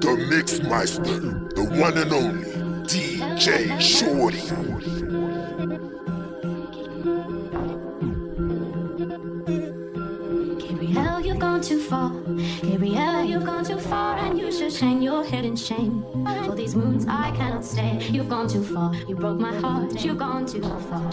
The Mixmeister, the one and only DJ Shorty. Gabriel, you've gone too far. Gabriel, you've gone too far, and you should hang your head in shame. For these wounds I cannot stay. You've gone too far. You broke my heart. You've gone too far.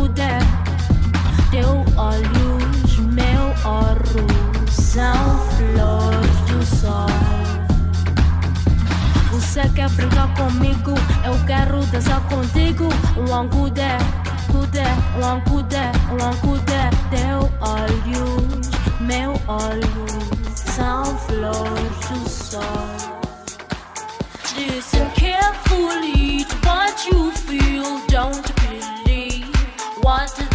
puder, teu olhos, meu oro, são flores do sol. Você quer brincar comigo? Eu quero dançar contigo. Um angudé, cudé, um angudé, um de Teu olhos, meu olhos, são flores do sol. Listen carefully to what you feel. Don't want to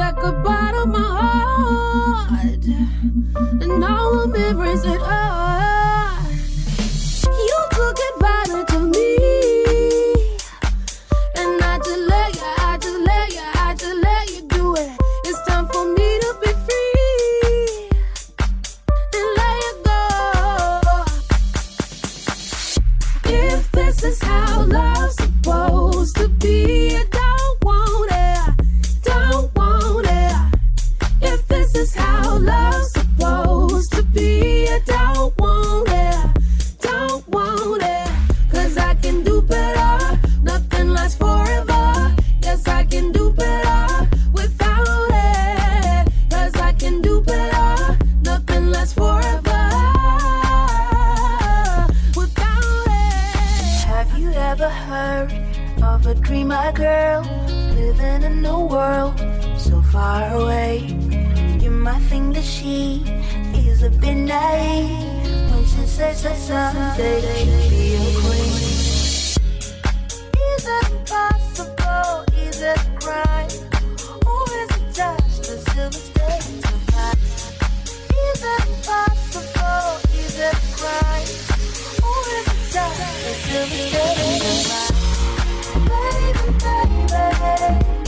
took a bite of my heart, and all the memories that I. dream, my girl, living in a world so far away. You might think that she is a bit naive when she says that someday she'll be a queen. Is it possible? Is it crime? Or is it just a silver state of life? Is it possible? Is it crime? Or is it just a silver state of life? away.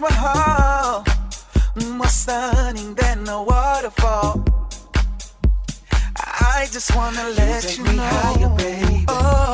well. More stunning than a waterfall. I just wanna you let you know. Higher, baby. Oh.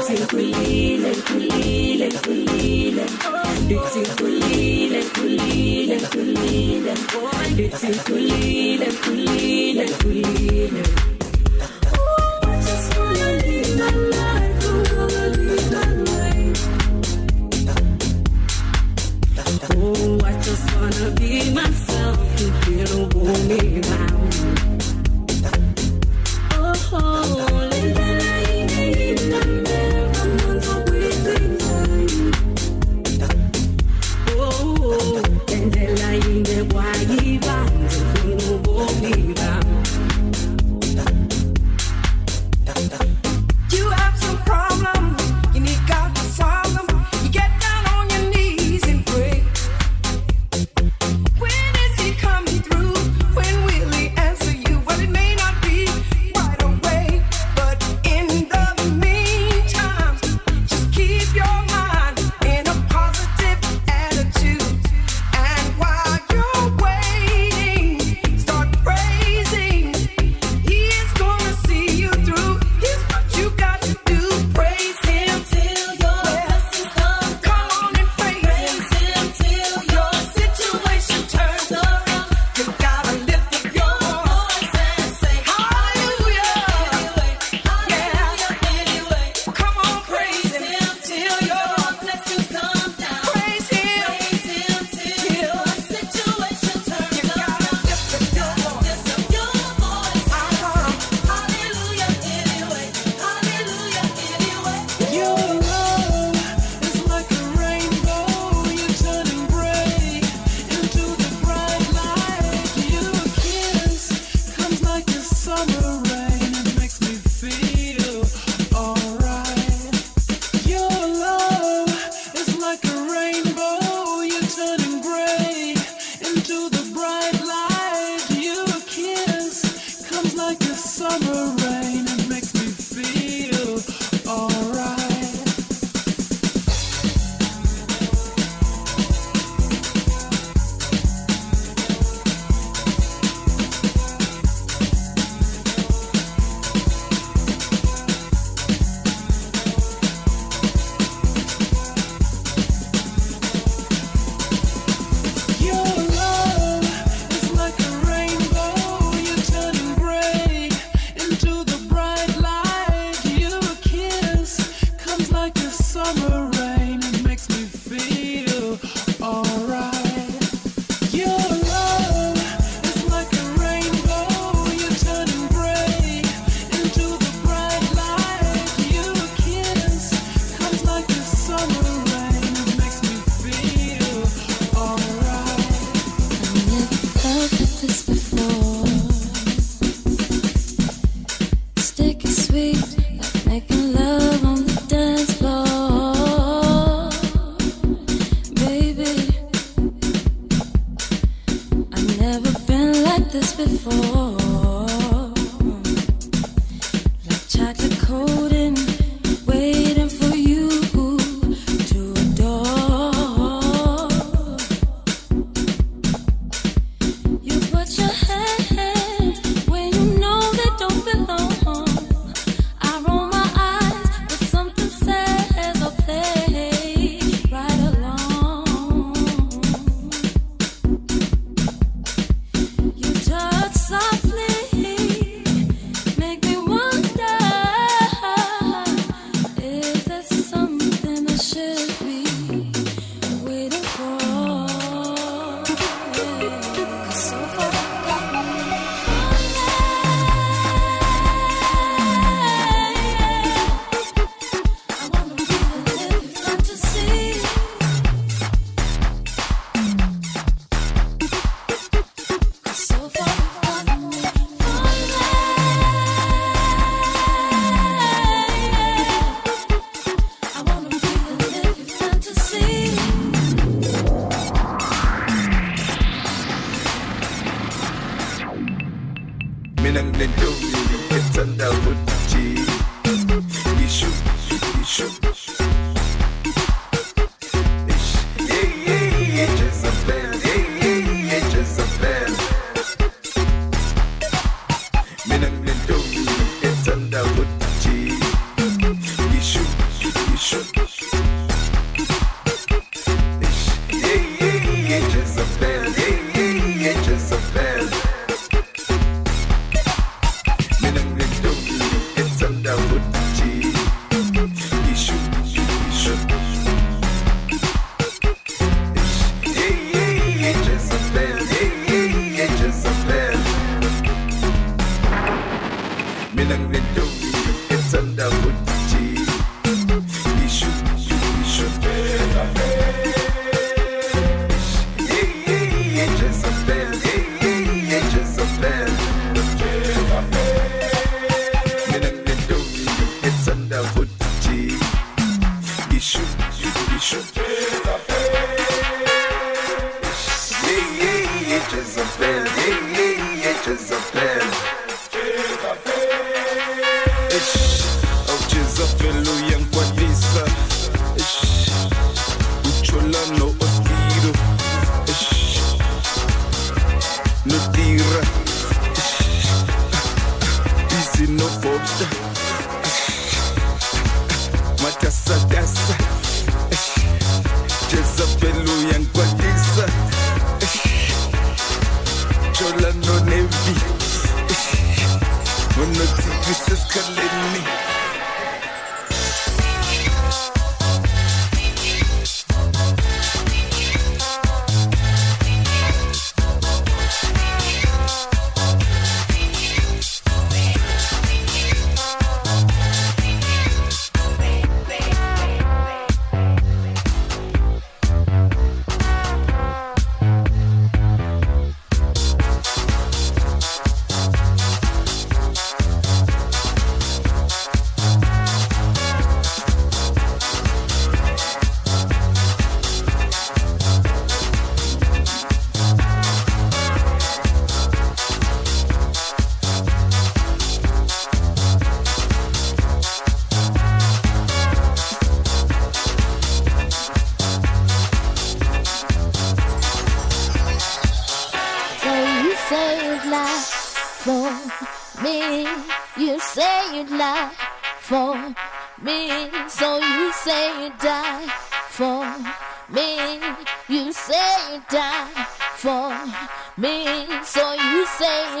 بيتي كليلة كليلة كليلة بيتي كليلة كليلة كليلة بيتي كليلة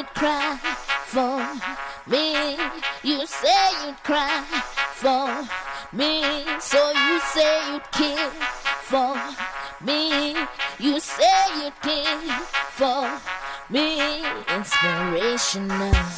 you'd cry for me. You say you'd cry for me. So you say you'd kill for me. You say you'd kill for me. Inspirational.